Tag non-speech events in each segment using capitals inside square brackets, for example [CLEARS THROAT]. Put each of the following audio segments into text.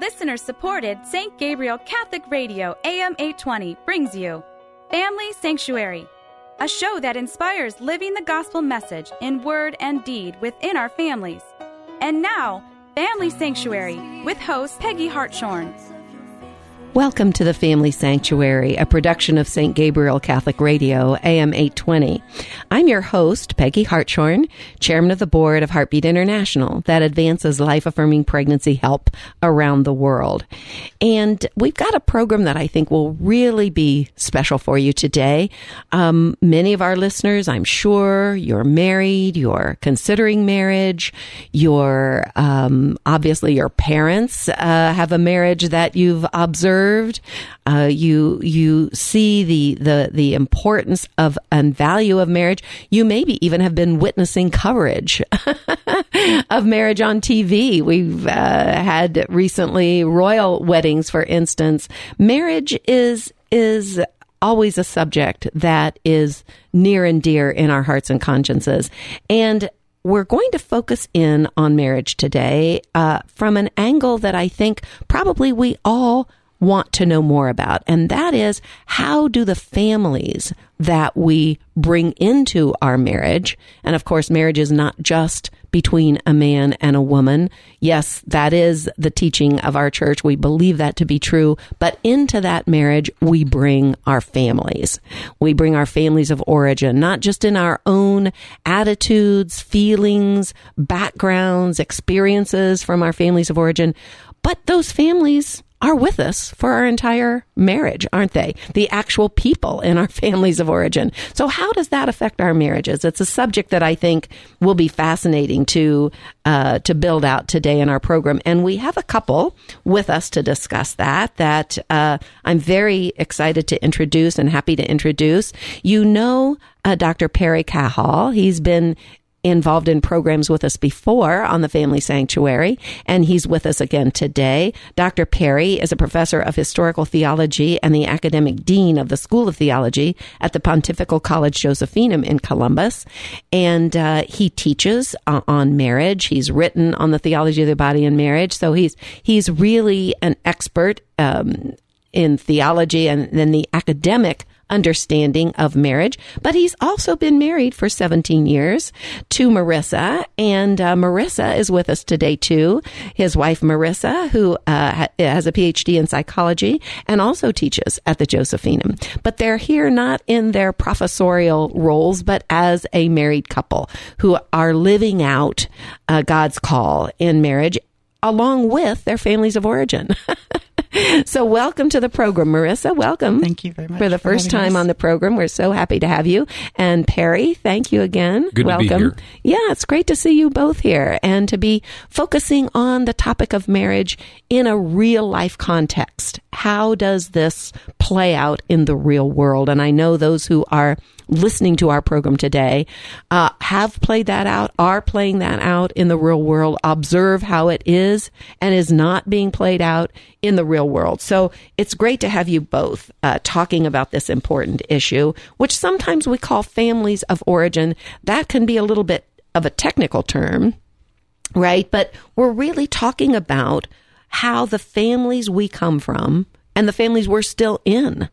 Listener supported St. Gabriel Catholic Radio AM 820 brings you Family Sanctuary, a show that inspires living the gospel message in word and deed within our families. And now, Family Sanctuary with host Peggy Hartshorn. Welcome to the Family Sanctuary, a production of St. Gabriel Catholic Radio, AM 820. I'm your host, Peggy Hartshorn, chairman of the board of Heartbeat International that advances life affirming pregnancy help around the world. And we've got a program that I think will really be special for you today. Um, many of our listeners, I'm sure, you're married, you're considering marriage, you're um, obviously your parents uh, have a marriage that you've observed Uh, you you see the the the importance of and value of marriage. You maybe even have been witnessing coverage [LAUGHS] of marriage on TV. We've uh, had recently royal weddings, for instance. Marriage is is always a subject that is near and dear in our hearts and consciences. And we're going to focus in on marriage today uh, from an angle that I think probably we all want to know more about. And that is how do the families that we bring into our marriage, and of course, marriage is not just between a man and a woman. Yes, that is the teaching of our church. We believe that to be true. But into that marriage, we bring our families. We bring our families of origin, not just in our own attitudes, feelings, backgrounds, experiences from our families of origin, but those families are with us for our entire marriage, aren't they? The actual people in our [LAUGHS] families of origin. So how does that affect our marriages? It's a subject that I think will be fascinating to uh, to build out today in our program, and we have a couple with us to discuss that. That uh, I'm very excited to introduce and happy to introduce. You know. Uh, Dr. Perry Cahall. He's been involved in programs with us before on the Family Sanctuary, and he's with us again today. Dr. Perry is a professor of historical theology and the academic dean of the School of Theology at the Pontifical College Josephinum in Columbus, and uh, he teaches uh, on marriage. He's written on the theology of the body and marriage, so he's he's really an expert. Um, in theology and then the academic understanding of marriage, but he's also been married for 17 years to Marissa, and uh, Marissa is with us today too. His wife Marissa, who uh, has a PhD in psychology and also teaches at the Josephinum. But they're here not in their professorial roles, but as a married couple who are living out uh, God's call in marriage along with their families of origin. [LAUGHS] [LAUGHS] so welcome to the program, Marissa. Welcome. Thank you very much. For the for first time us. on the program. We're so happy to have you. And Perry, thank you again. Good welcome. Yeah, it's great to see you both here and to be focusing on the topic of marriage in a real life context. How does this play out in the real world? And I know those who are listening to our program today uh, have played that out, are playing that out in the real world, observe how it is and is not being played out in the real world. So it's great to have you both uh, talking about this important issue, which sometimes we call families of origin. That can be a little bit of a technical term, right? But we're really talking about how the families we come from and the families we're still in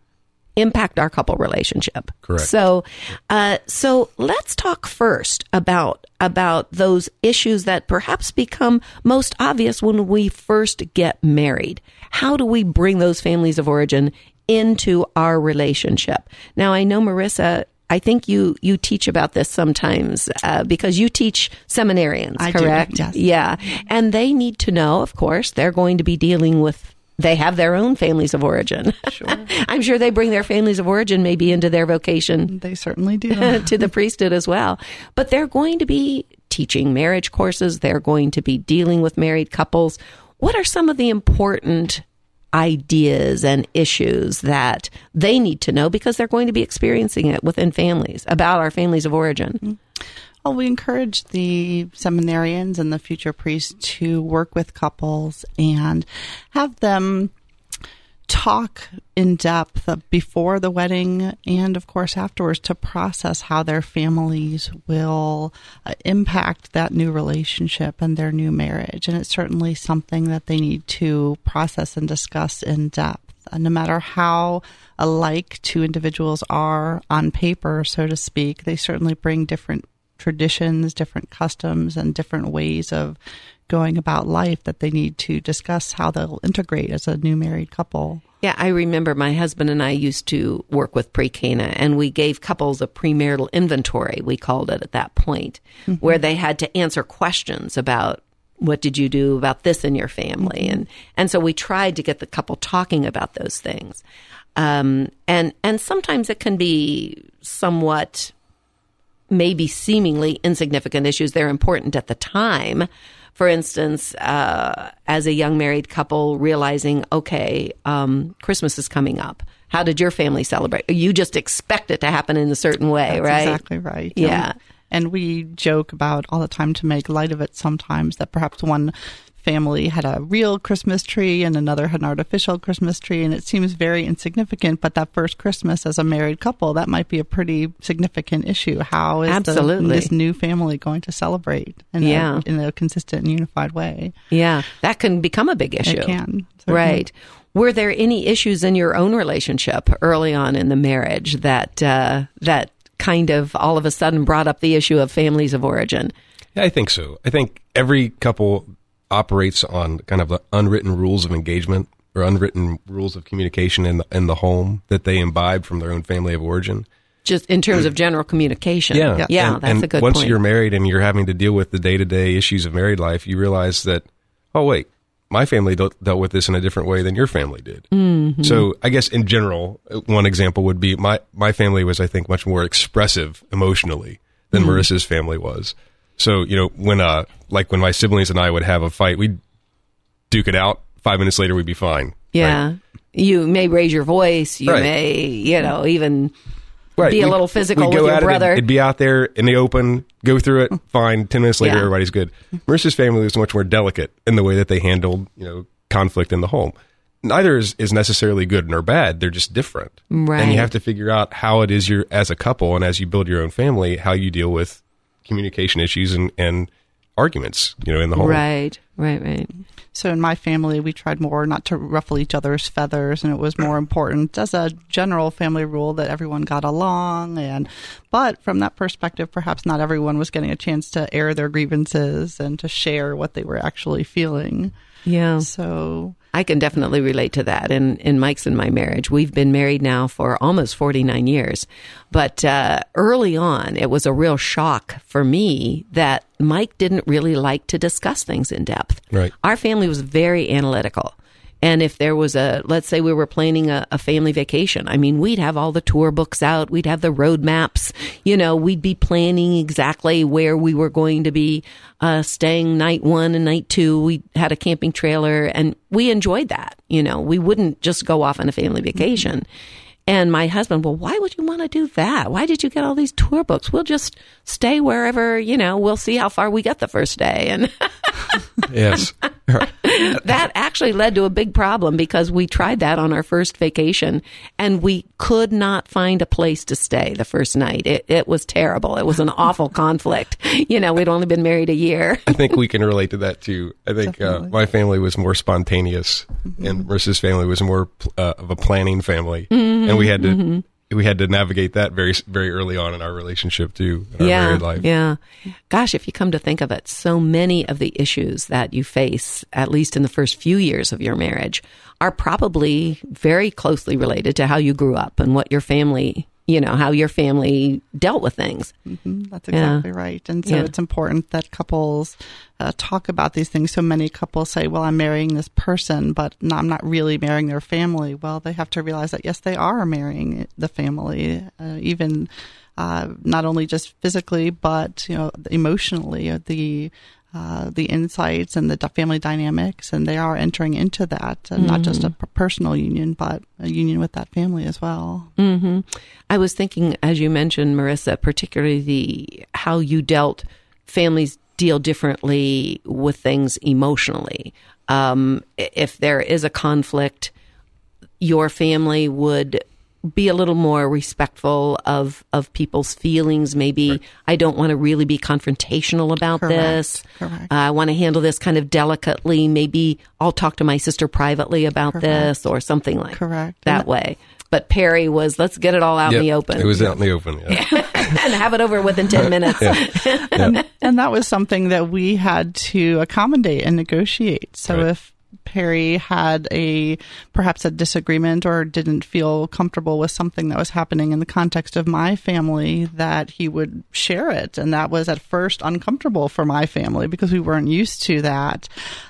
impact our couple relationship. Correct. So, uh, so let's talk first about about those issues that perhaps become most obvious when we first get married. How do we bring those families of origin into our relationship? Now, I know Marissa. I think you you teach about this sometimes uh, because you teach seminarians, I correct? Do, yes. Yeah, and they need to know, of course, they're going to be dealing with they have their own families of origin. Sure. [LAUGHS] I'm sure they bring their families of origin maybe into their vocation. They certainly do. [LAUGHS] to the priesthood as well. But they're going to be teaching marriage courses, they're going to be dealing with married couples. What are some of the important ideas and issues that they need to know because they're going to be experiencing it within families about our families of origin? Well, we encourage the seminarians and the future priests to work with couples and have them talk in depth before the wedding and, of course, afterwards to process how their families will uh, impact that new relationship and their new marriage. And it's certainly something that they need to process and discuss in depth. Uh, no matter how alike two individuals are on paper, so to speak, they certainly bring different traditions, different customs, and different ways of going about life that they need to discuss how they'll integrate as a new married couple. Yeah, I remember my husband and I used to work with pre Cana, and we gave couples a premarital inventory, we called it at that point, mm-hmm. where they had to answer questions about what did you do about this in your family, mm-hmm. and and so we tried to get the couple talking about those things, um, and and sometimes it can be somewhat maybe seemingly insignificant issues. They're important at the time. For instance, uh, as a young married couple realizing, okay, um, Christmas is coming up. How did your family celebrate? You just expect it to happen in a certain way, That's right? Exactly right. Yeah. and we joke about all the time to make light of it sometimes that perhaps one family had a real Christmas tree and another had an artificial Christmas tree. And it seems very insignificant, but that first Christmas as a married couple, that might be a pretty significant issue. How is Absolutely. The, this new family going to celebrate in, yeah. a, in a consistent and unified way? Yeah, that can become a big issue. It can. Certainly. Right. Were there any issues in your own relationship early on in the marriage that uh, that kind of all of a sudden brought up the issue of families of origin? Yeah, I think so. I think every couple operates on kind of the unwritten rules of engagement or unwritten rules of communication in the, in the home that they imbibe from their own family of origin. Just in terms of general communication. Yeah. Yeah, and, that's and a good once point. you're married and you're having to deal with the day to day issues of married life, you realize that, oh, wait, my family dealt, dealt with this in a different way than your family did. Mm-hmm. So I guess in general, one example would be my, my family was, I think, much more expressive emotionally than mm-hmm. Marissa's family was. So, you know, when, uh, like when my siblings and I would have a fight, we'd duke it out. Five minutes later, we'd be fine. Yeah. Right? You may raise your voice. You right. may, you know, even right. be a little physical with your brother. It, it'd be out there in the open, go through it, [LAUGHS] fine. Ten minutes later, Yeah. everybody's good. Marissa's family was much more delicate in the way that they handled, you know, conflict in the home. Neither is, is necessarily good nor bad. They're just different. Right. And you have to figure out how it is you're, as a couple and as you build your own family, how you deal with communication issues and, and arguments, you know, in the home. Right, right, right. So in my family, we tried more not to ruffle each other's feathers, and it was more important as a general family rule that everyone got along. And but from that perspective, perhaps not everyone was getting a chance to air their grievances and to share what they were actually feeling. Yeah. So I can definitely relate to that. In in Mike's and my marriage, we've been married now for almost forty nine years. But uh, early on, it was a real shock for me that Mike didn't really like to discuss things in depth. Right. Our family was very analytical. And if there was a, let's say we were planning a, a, family vacation, I mean, we'd have all the tour books out, we'd have the road maps, you know, we'd be planning exactly where we were going to be uh, staying night one and night two. We had a camping trailer and we enjoyed that. You know, we wouldn't just go off on a family vacation. Mm-hmm. And my husband, well, why would you want to do that? Why did you get all these tour books? We'll just stay wherever, you know, we'll see how far we get the first day. And [LAUGHS] yes. [LAUGHS] [LAUGHS] that actually led to a big problem because we tried that on our first vacation and we could not find a place to stay the first night. It, it was terrible. It was an [LAUGHS] awful conflict. You know, we'd only been married a year. I think we can relate to that too. I think uh, my family was more spontaneous mm-hmm. and Marissa's family was more uh, of a planning family. Mm-hmm, and we had to. Mm-hmm we had to navigate that very very early on in our relationship too in our yeah, married life. Yeah. Gosh, if you come to think of it, so many of the issues that you face, at least in the first few years of your marriage, are probably very closely related to how you grew up and what your family you know how your family dealt with things. Mm-hmm, that's exactly yeah. right, and so yeah. it's important that couples uh, talk about these things. So many couples say, "Well, I'm marrying this person, but no, I'm not really marrying their family." Well, they have to realize that yes, they are marrying the family, uh, even. Uh, not only just physically, but you know, emotionally. Uh, the uh, the insights and the family dynamics, and they are entering into that, mm-hmm. not just a personal union, but a union with that family as well. Mm-hmm. I was thinking, as you mentioned, Marissa, particularly the how you dealt families deal differently with things emotionally. Um, if there is a conflict, your family would be a little more respectful of of people's feelings. Maybe I don't want to really be confrontational about Correct. this. Correct. Uh, I want to handle this kind of delicately. Maybe I'll talk to my sister privately about this or something like Correct. that And- way. But Perry was let's get it all out in the open It was out in the open. Yeah. [LAUGHS] and have it over within ten [LAUGHS] minutes. [LAUGHS] and that was something that we had to accommodate and negotiate. So Right. if Perry had a perhaps a disagreement or didn't feel comfortable with something that was happening in the context of my family, that he would share it, and that was at first uncomfortable for my family because we weren't used to that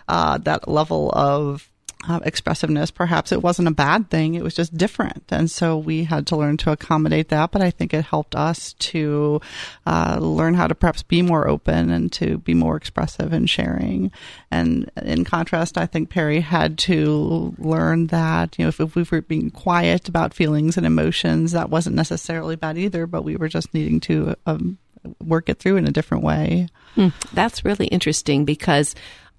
uh, that level of uh, expressiveness. Perhaps it wasn't a bad thing; it was just different, and so we had to learn to accommodate that. But I think it helped us to uh, learn how to perhaps be more open and to be more expressive in sharing. And in contrast, I think Perry had to learn that you know if, if we were being quiet about feelings and emotions, that wasn't necessarily bad either. But we were just needing to um, work it through in a different way. That's really interesting because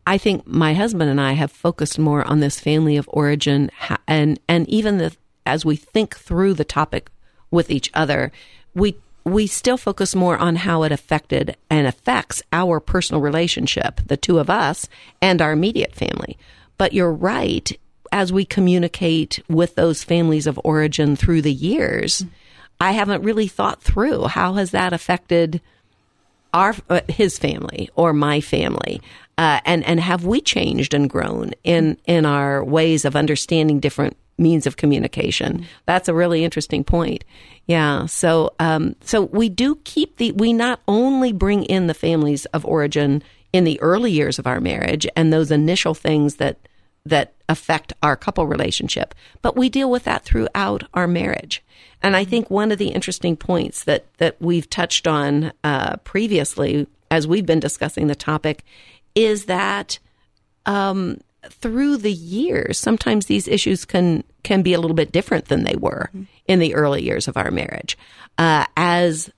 I think my husband and I have focused more on this family of origin and and even the as we think through the topic with each other, we we still focus more on how it affected and affects our personal relationship, the two of us and our immediate family. But you're right, as we communicate with those families of origin through the years, I haven't really thought through how has that affected our uh, his family or my family uh, and and have we changed and grown in in our ways of understanding different means of communication? That's a really interesting point. Yeah. So um so we do keep the we not only bring in the families of origin in the early years of our marriage and those initial things that that affect our couple relationship, but we deal with that throughout our marriage. And I think one of the interesting points that that we've touched on uh, previously, as we've been discussing the topic, is that um, through the years, sometimes these issues can can be a little bit different than they were in the early years of our marriage. Uh, as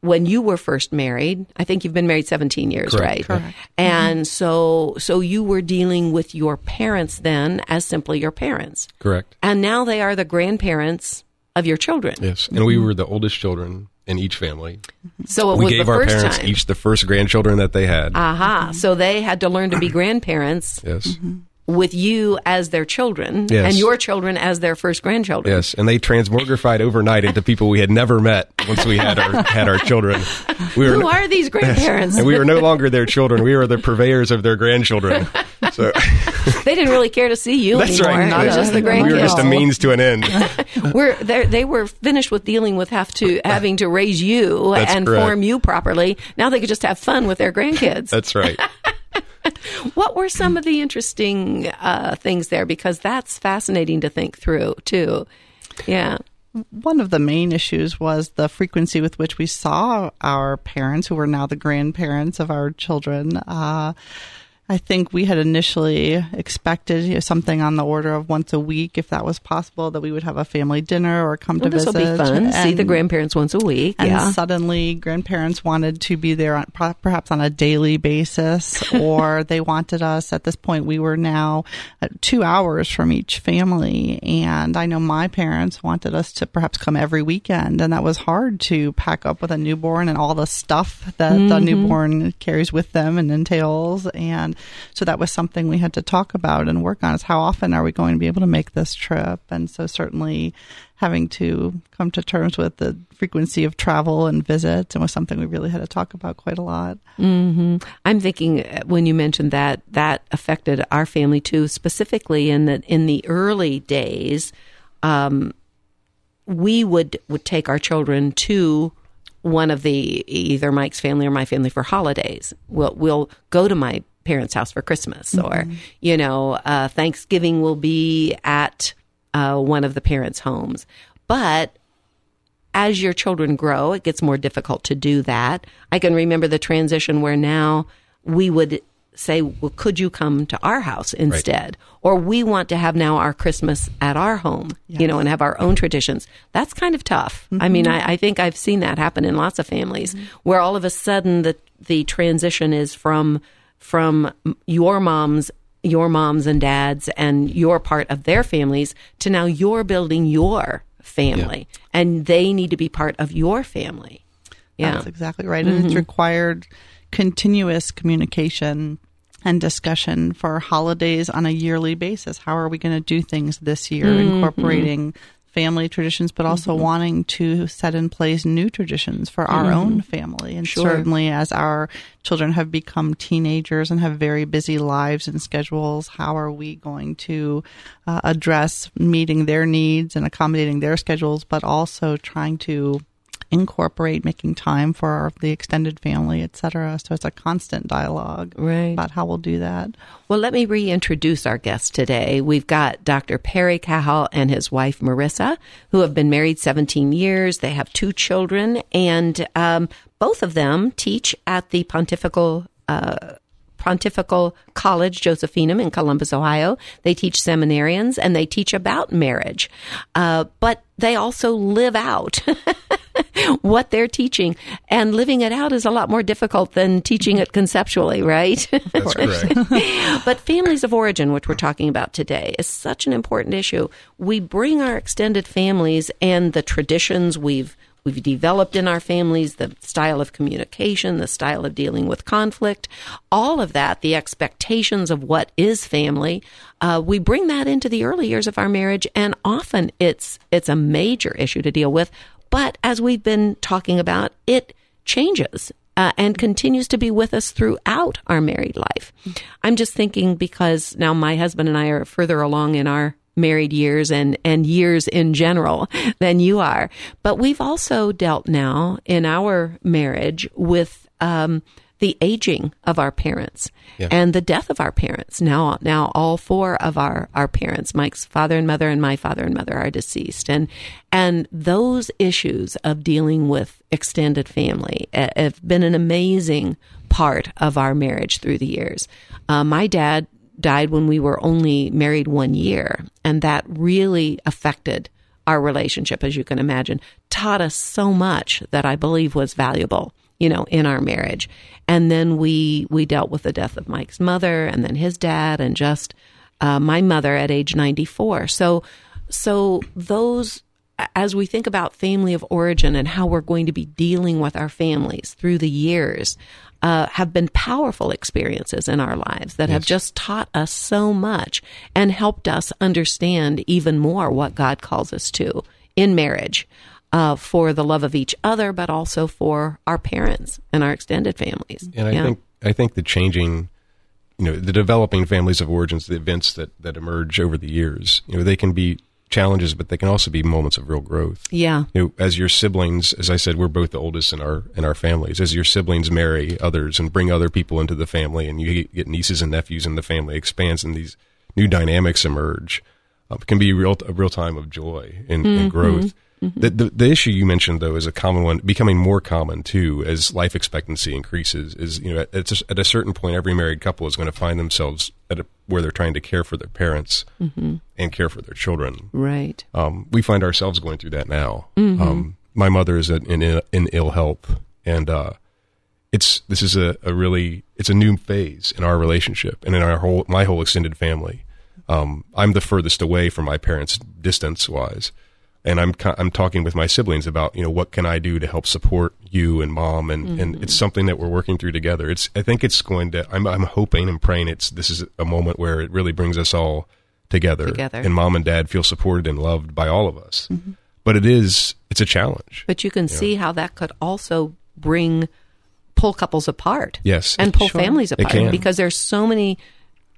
when you were first married, I think you've been married 17 years, right? Correct. And mm-hmm. so so you were dealing with your parents then as simply your parents. Correct. And now they are the grandparents of your children. Yes. And we were the oldest children in each family. Mm-hmm. So it we was gave the our first parents time. each the first grandchildren that they had. Aha. Mm-hmm. So they had to learn to be [CLEARS THROAT] grandparents yes. With you as their children Yes. and your children as their first grandchildren. Yes, and they transmogrified overnight into people we had never met once we had our had our children. We were Who are these grandparents? and we were no longer their children. We were the purveyors of their grandchildren. So [LAUGHS] they didn't really care to see you that's anymore. right. Not was just the We we were just a means to an end. [LAUGHS] We're they they were finished with dealing with have to having to raise you That's and correct. form you properly. Now they could just have fun with their grandkids. That's right. [LAUGHS] what were some of the interesting uh, things there? Because that's fascinating to think through too. Yeah. one of the main issues was the frequency with which we saw our parents, who were now the grandparents of our children. Uh, I think we had initially expected you know, something on the order of once a week, if that was possible, that we would have a family dinner or come Well, to this will visit. be fun. See the grandparents once a week. and yeah. suddenly, grandparents wanted to be there on, perhaps on a daily basis, [LAUGHS] or they wanted us. At this point, we were now uh, two hours from each family, and I know my parents wanted us to perhaps come every weekend, and that was hard to pack up with a newborn and all the stuff that the mm-hmm. newborn carries with them and entails, and so that was something we had to talk about and work on. Is how often are we going to be able to make this trip? And so certainly having to come to terms with the frequency of travel and visits and was something we really had to talk about quite a lot. I'm thinking uh, when you mentioned that that affected our family too, specifically in that in the early days, um, we would would take our children to one of the either Mike's family or my family for holidays. We'll we'll go to my parents' house for Christmas, or you know, uh, Thanksgiving will be at uh, one of the parents' homes, but as your children grow, it gets more difficult to do that. I can remember the transition where now we would say, well, could you come to our house instead? Or we want to have now our Christmas at our home, you know, and have our own traditions. That's kind of tough. I mean, I, I think I've seen that happen in lots of families where all of a sudden the, the transition is from, from your mom's your moms and dads and you're part of their families to now you're building your family and they need to be part of your family. Yeah. That's exactly right. And it's mm-hmm. required continuous communication and discussion for holidays on a yearly basis. How are we going to do things this year, mm-hmm. incorporating family traditions, but also wanting to set in place new traditions for our own family. And Sure. certainly as our children have become teenagers and have very busy lives and schedules, how are we going to uh, address meeting their needs and accommodating their schedules, but also trying to incorporate making time for our, the extended family, et cetera. So it's a constant dialogue Right. about how we'll do that. Well, let me reintroduce our guest today. We've got Dr. Perry Cahall and his wife Marissa, who have been married 17 years. They have two children, and um, both of them teach at the Pontifical. Uh, Pontifical College Josephinum in Columbus, Ohio. They teach seminarians and they teach about marriage, uh, but they also live out [LAUGHS] what they're teaching. And living it out is a lot more difficult than teaching it conceptually, right? That's [LAUGHS] correct. [LAUGHS] but families of origin, which we're talking about today, is such an important issue. We bring our extended families and the traditions we've we've developed in our families, the style of communication, the style of dealing with conflict, all of that, the expectations of what is family. Uh, we bring that into the early years of our marriage, and often it's it's a major issue to deal with. But as we've been talking about, it changes uh, and continues to be with us throughout our married life. I'm just thinking because now my husband and I are further along in our married years and, and years in general than you are. But we've also dealt now in our marriage with um, the aging of our parents Yeah. and the death of our parents. Now, now all four of our, our parents, Mike's father and mother and my father and mother are deceased. And, and those issues of dealing with extended family uh, have been an amazing part of our marriage through the years. Uh, my dad died when we were only married one year, and that really affected our relationship, as you can imagine, taught us so much that I believe was valuable, you know, in our marriage. And then we we dealt with the death of Mike's mother, and then his dad, and just uh, my mother at age ninety four. So, so those. As we think about family of origin and how we're going to be dealing with our families through the years, uh, have been powerful experiences in our lives that have just taught us so much and helped us understand even more what God calls us to in marriage uh, for the love of each other, but also for our parents and our extended families. And I Yeah. think I think the changing, you know, the developing families of origins, the events that that emerge over the years, you know, they can be challenges, but they can also be moments of real growth. yeah, You know, as your siblings, as I said, we're both the oldest in our in our families. As your siblings marry others and bring other people into the family, and you get nieces and nephews, and the family expands, and these new dynamics emerge, uh, can be real a real time of joy and, and growth. The, the the issue you mentioned though is a common one, becoming more common too as life expectancy increases. Is you know at at a certain point, every married couple is going to find themselves at a, where they're trying to care for their parents and care for their children right. um, we find ourselves going through that now. Um, my mother is in, in in ill health, and uh, it's this is a, a really it's a new phase in our relationship and in our whole my whole extended family. Um, I'm the furthest away from my parents distance wise, and I'm I'm talking with my siblings about you know what can I do to help support you and mom, and mm-hmm. and it's something that we're working through together. It's I think it's going to I'm I'm hoping and praying it's this is a moment where it really brings us all together, Together. and mom and dad feel supported and loved by all of us. Mm-hmm. But it is it's a challenge. But you can see how that could also bring pull couples apart. Yes. and pull Sure. families It apart can. because there's so many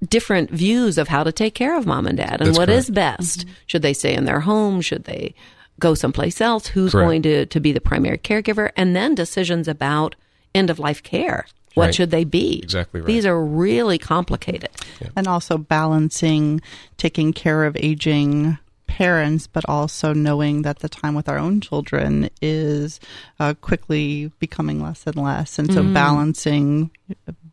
different views of how to take care of mom and dad and That's what is correct. best. Should they stay in their home? Should they go someplace else? Who's Correct. going to, to be the primary caregiver? And then decisions about end of life care. What Right. should they be? Exactly right. These are really complicated. and also balancing taking care of aging parents, but also knowing that the time with our own children is uh, quickly becoming less and less, and so balancing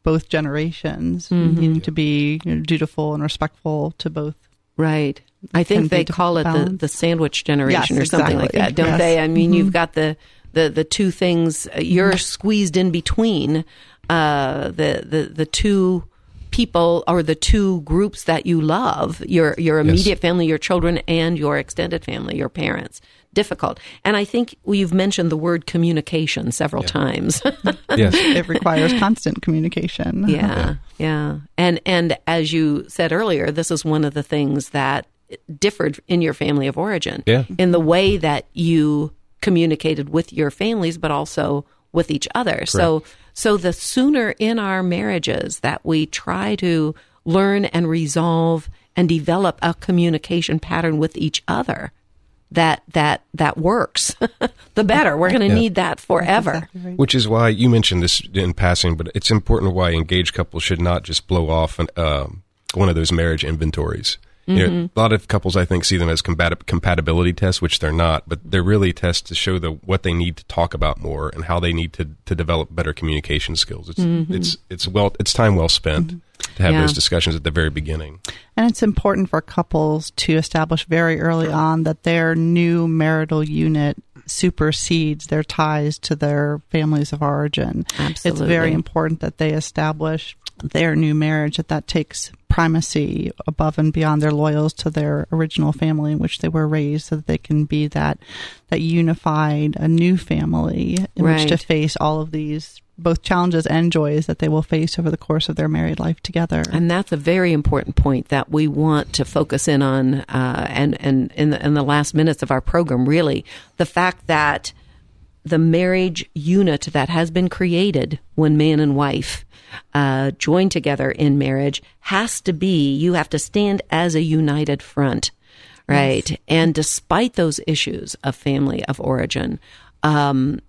both generations, needing to be you know, dutiful and respectful to both. Right. I think they call it the, balance. the sandwich generation Yes, or something like that, don't Yes. they? I mean, you've got the, the, the two things, uh, you're squeezed in between uh, the, the, the two people or the two groups that you love your your immediate family your children and your extended family your parents difficult. And i think you've mentioned the word communication several times. [LAUGHS] Yes. it requires constant communication. yeah yeah. And and as you said earlier this is one of the things that differed in your family of origin. Yeah. in the way that you communicated with your families but also with each other. So so the sooner in our marriages that we try to learn and resolve and develop a communication pattern with each other that that that works. [LAUGHS] The better. We're going to need that forever. Which is why you mentioned this in passing, but it's important why engaged couples should not just blow off an, um, one of those marriage inventories. You know, mm-hmm. a lot of couples, I think, see them as combat- compatibility tests, which they're not, but they're really tests to show the what they need to talk about more and how they need to, to develop better communication skills. It's mm-hmm. it's it's well it's time well spent mm-hmm. to have Yeah. those discussions at the very beginning. And it's important for couples to establish very early on that their new marital unit supersedes their ties to their families of origin. Absolutely. It's very important that they establish their new marriage, that that takes primacy above and beyond their loyals to their original family in which they were raised so that they can be that that unified a new family in which to face all of these both challenges and joys that they will face over the course of their married life together. And that's a very important point that we want to focus in on, uh, and and in the, in the last minutes of our program, really, the fact that the marriage unit that has been created when man and wife uh, join together in marriage has to be. You have to stand as a united front, right? And despite those issues of family of origin, um,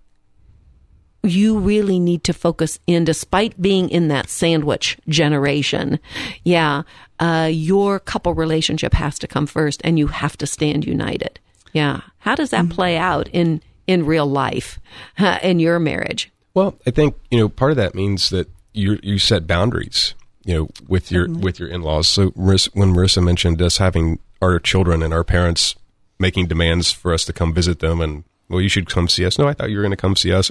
you really need to focus in, despite being in that sandwich generation. Yeah, uh, your couple relationship has to come first, and you have to stand united. Yeah, how does that play out in in real life uh, in your marriage? Well, I think you know part of that means that you you set boundaries, you know, with your with your in laws. So Marissa, when Marissa mentioned us having our children and our parents making demands for us to come visit them, and well, you should come see us. No, I thought you were going to come see us.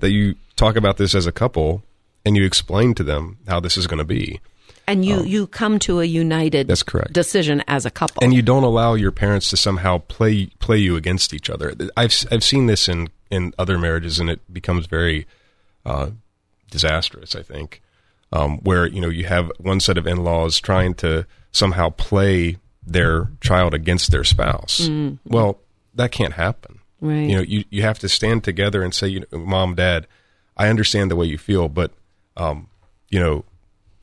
That you talk about this as a couple, and you explain to them how this is going to be, And you you come to a united That's correct. decision as a couple. and you don't allow your parents to somehow play play you against each other. I've I've seen this in in other marriages, and it becomes very uh, disastrous. I think um, where you know you have one set of in laws trying to somehow play their child against their spouse. Well, that can't happen. Right. You know, you you have to stand together and say, you know, mom, dad, I understand the way you feel, but um, you know,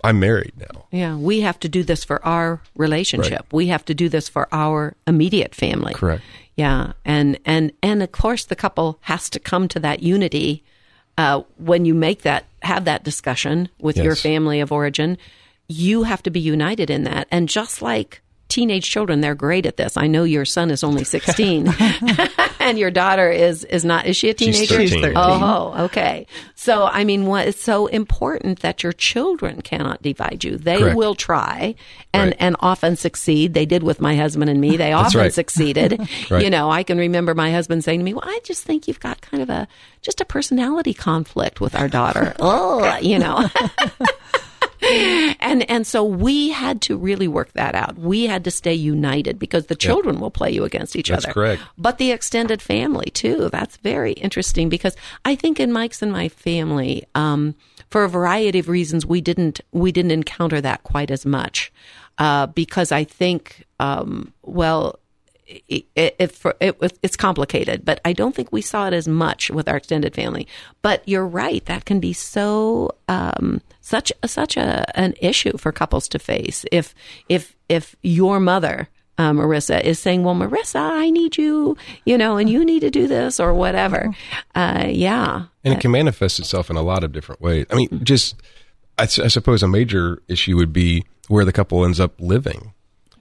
I'm married now. yeah, we have to do this for our relationship. We have to do this for our immediate family. Correct. Yeah, and and and of course the couple has to come to that unity uh, when you make that have that discussion with your family of origin. You have to be united in that, and just like teenage children, they're great at this. I know your son is only sixteen, [LAUGHS] and your daughter is is not. Is she a She's teenager? 13. She's 13. Oh, okay. So I mean, what it's so important that your children cannot divide you. They Correct. will try, and Right. and often succeed. They did with my husband and me. They [LAUGHS] often right. succeeded. [LAUGHS] Right. You know, I can remember my husband saying to me, "Well, I just think you've got kind of a just a personality conflict with our daughter." [LAUGHS] oh, you know. And and so we had to really work that out. We had to stay united because the children will play you against each That's other. correct. But the extended family too. That's very interesting because I think in Mike's and my family, um, for a variety of reasons, we didn't we didn't encounter that quite as much uh, because I think, um, well. It, it, it, for- it, it's complicated, but I don't think we saw it as much with our extended family. But you're right; that can be so um, such such a an issue for couples to face. If if if your mother uh, Marissa is saying, "Well, Marissa, I need you, you know, and you need to do this or whatever." Uh, yeah, And it can manifest itself in a lot of different ways. I mean, just I suppose a major issue would be where the couple ends up living.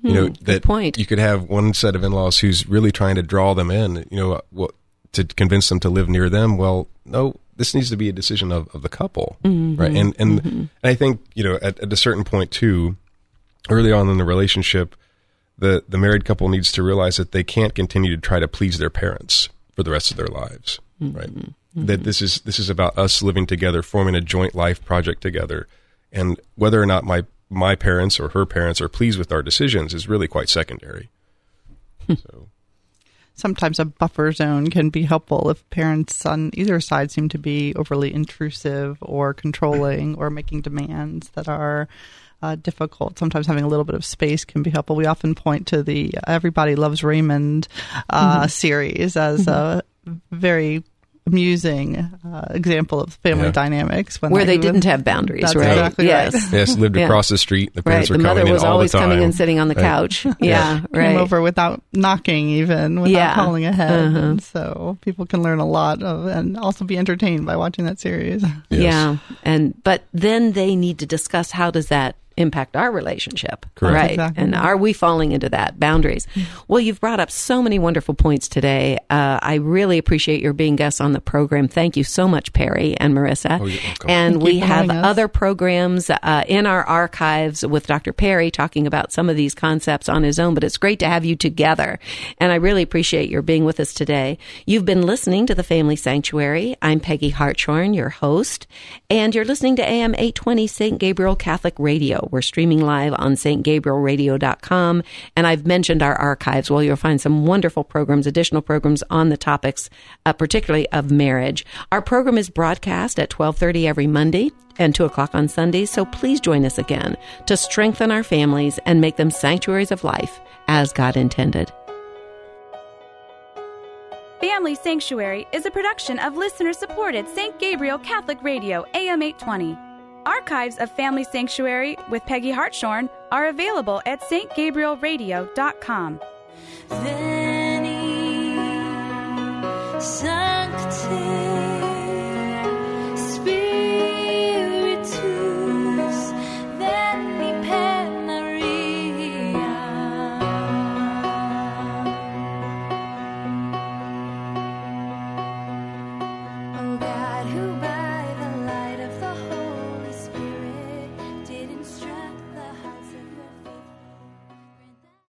You know hmm, that point. you could have one set of in-laws who's really trying to draw them in. You know, what to convince them to live near them. Well, no, this needs to be a decision of, of the couple, mm-hmm, right? And and, and I think you know at, at a certain point too, early on in the relationship, the the married couple needs to realize that they can't continue to try to please their parents for the rest of their lives, mm-hmm, right? That this is this is about us living together, forming a joint life project together, and whether or not my my parents or her parents are pleased with our decisions is really quite secondary. so sometimes a buffer zone can be helpful if parents on either side seem to be overly intrusive or controlling or making demands that are uh, difficult. Sometimes having a little bit of space can be helpful. We often point to the Everybody Loves Raymond uh, mm-hmm. series as mm-hmm. a very amusing uh, example of family yeah. dynamics where they, didn't have boundaries, That's right? Exactly yes. Right. yes, [LAUGHS] lived across the street. The parents right. were the coming mother was in always all the coming and sitting on the couch. [LAUGHS] Right. Yeah, right. Came over without knocking, even without yeah. calling ahead. Uh-huh. so people can learn a lot of, and also be entertained by watching that series. Yes. Yeah, and but then they need to discuss how does that impact our relationship. Correct. Right. Exactly. And are we falling into that? Boundaries. Well, you've brought up so many wonderful points today. Uh, I really appreciate your being guests on the program. Thank you so much, Perry and Marissa. Oh, and we have other programs uh, in our archives with Dr. Perry talking about some of these concepts on his own, but it's great to have you together. And I really appreciate your being with us today. You've been listening to the Family Sanctuary. I'm Peggy Hartshorn, your host, and you're listening to AM 820 St. Gabriel Catholic Radio. We're streaming live on stgabrielradio.com. And I've mentioned our archives. Well, you'll find some wonderful programs, additional programs on the topics, uh, particularly of marriage. Our program is broadcast at 1230 every Monday and 2 o'clock on Sundays. So please join us again to strengthen our families and make them sanctuaries of life as God intended. Family Sanctuary is a production of listener supported St. Gabriel Catholic Radio, AM 820. Archives of Family Sanctuary with Peggy Hartshorn are available at stgabrielradio.com. Veni.